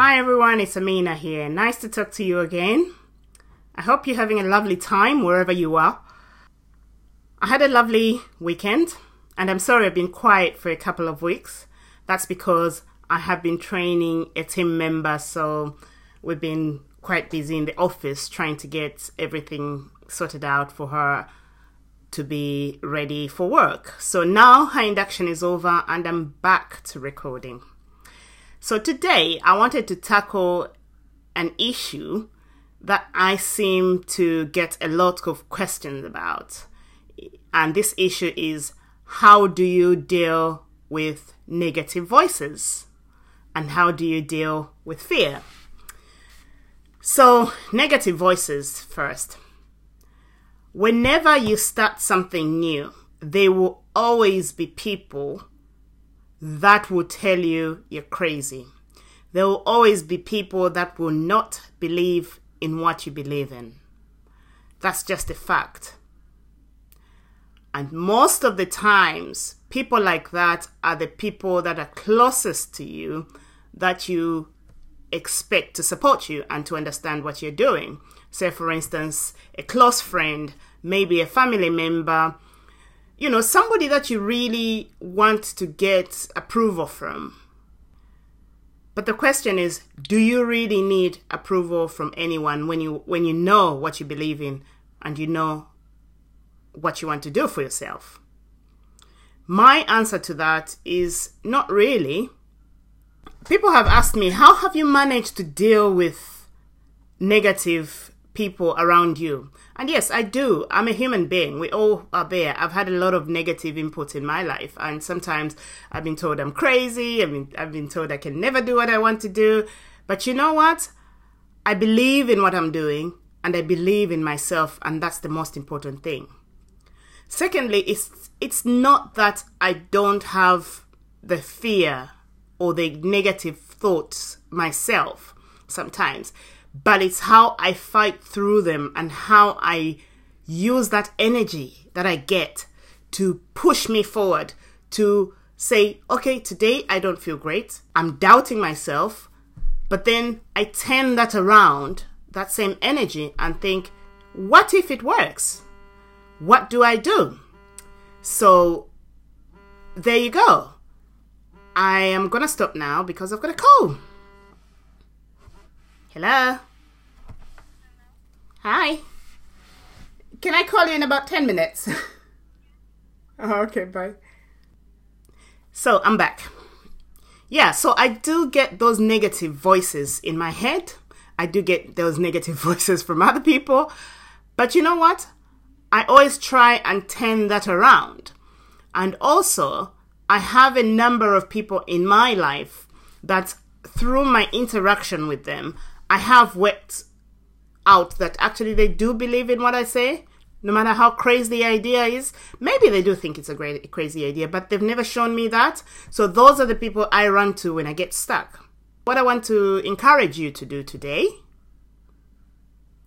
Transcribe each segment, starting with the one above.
Hi everyone, it's Amina here. Nice to talk to you again. I hope you're having a lovely time wherever you are. I had a lovely weekend, and I'm sorry I've been quiet for a couple of weeks. That's because I have been training a team member, so we've been quite busy in the office trying to get everything sorted out for her to be ready for work. So now her induction is over, and I'm back to recording. So today I wanted to tackle an issue that I seem to get a lot of questions about. And this issue is how do you deal with negative voices? And how do you deal with fear? So, negative voices first. Whenever you start something new, there will always be people that will tell you you're crazy. There will always be people that will not believe in what you believe in. That's just a fact. And most of the times, people like that are the people that are closest to you that you expect to support you and to understand what you're doing. Say, for instance, a close friend, maybe a family member, you know, somebody that you really want to get approval from. But the question is, do you really need approval from anyone when you when you know what you believe in and you know what you want to do for yourself? My answer to that is not really. People have asked me, how have you managed to deal with negative people around you? And yes, I do. I'm a human being. We all are there. I've had a lot of negative input in my life, and sometimes I've been told I'm crazy. I mean, I've been told I can never do what I want to do. But you know what? I believe in what I'm doing, and I believe in myself, and that's the most important thing. Secondly, it's it's not that I don't have the fear or the negative thoughts myself sometimes but it's how I fight through them and how I use that energy that I get to push me forward to say, okay, today I don't feel great. I'm doubting myself. But then I turn that around, that same energy, and think, what if it works? What do I do? So there you go. I am going to stop now because I've got a call. Hello? Hi. Can I call you in about 10 minutes? oh, okay, bye. So I'm back. Yeah, so I do get those negative voices in my head. I do get those negative voices from other people. But you know what? I always try and turn that around. And also, I have a number of people in my life that through my interaction with them, I have worked out that actually they do believe in what I say, no matter how crazy the idea is. Maybe they do think it's a great crazy idea, but they've never shown me that. So those are the people I run to when I get stuck. What I want to encourage you to do today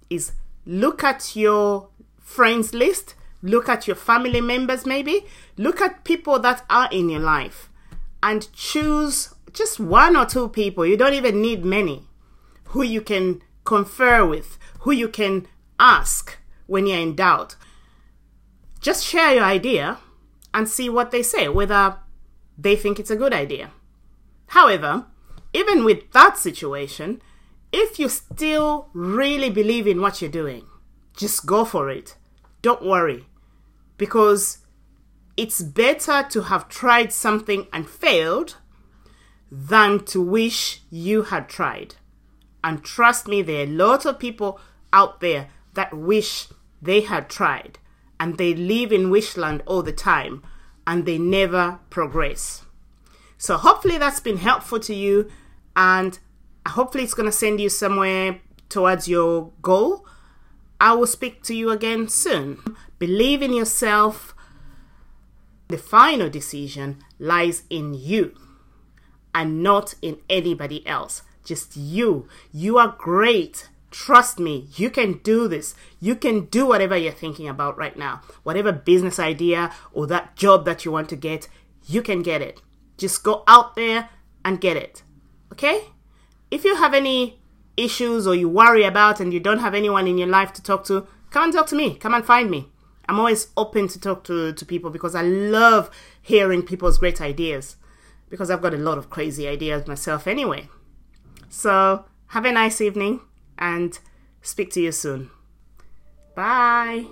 is look at your friends list, look at your family members maybe, look at people that are in your life and choose just one or two people. You don't even need many who you can confer with, who you can ask when you're in doubt. Just share your idea and see what they say, whether they think it's a good idea. However, even with that situation, if you still really believe in what you're doing, just go for it. Don't worry. Because it's better to have tried something and failed than to wish you had tried. And trust me, there are lots of people out there that wish they had tried and they live in wishland all the time and they never progress. So, hopefully, that's been helpful to you and hopefully, it's going to send you somewhere towards your goal. I will speak to you again soon. Believe in yourself. The final decision lies in you and not in anybody else. Just you. You are great. Trust me, you can do this. You can do whatever you're thinking about right now. Whatever business idea or that job that you want to get, you can get it. Just go out there and get it. Okay? if you have any issues or you worry about and you don't have anyone in your life to talk to, come and talk to me. Come and find me. I'm always open to talk to, to people because I love hearing people's great ideas because I've got a lot of crazy ideas myself anyway. So, have a nice evening and speak to you soon. Bye.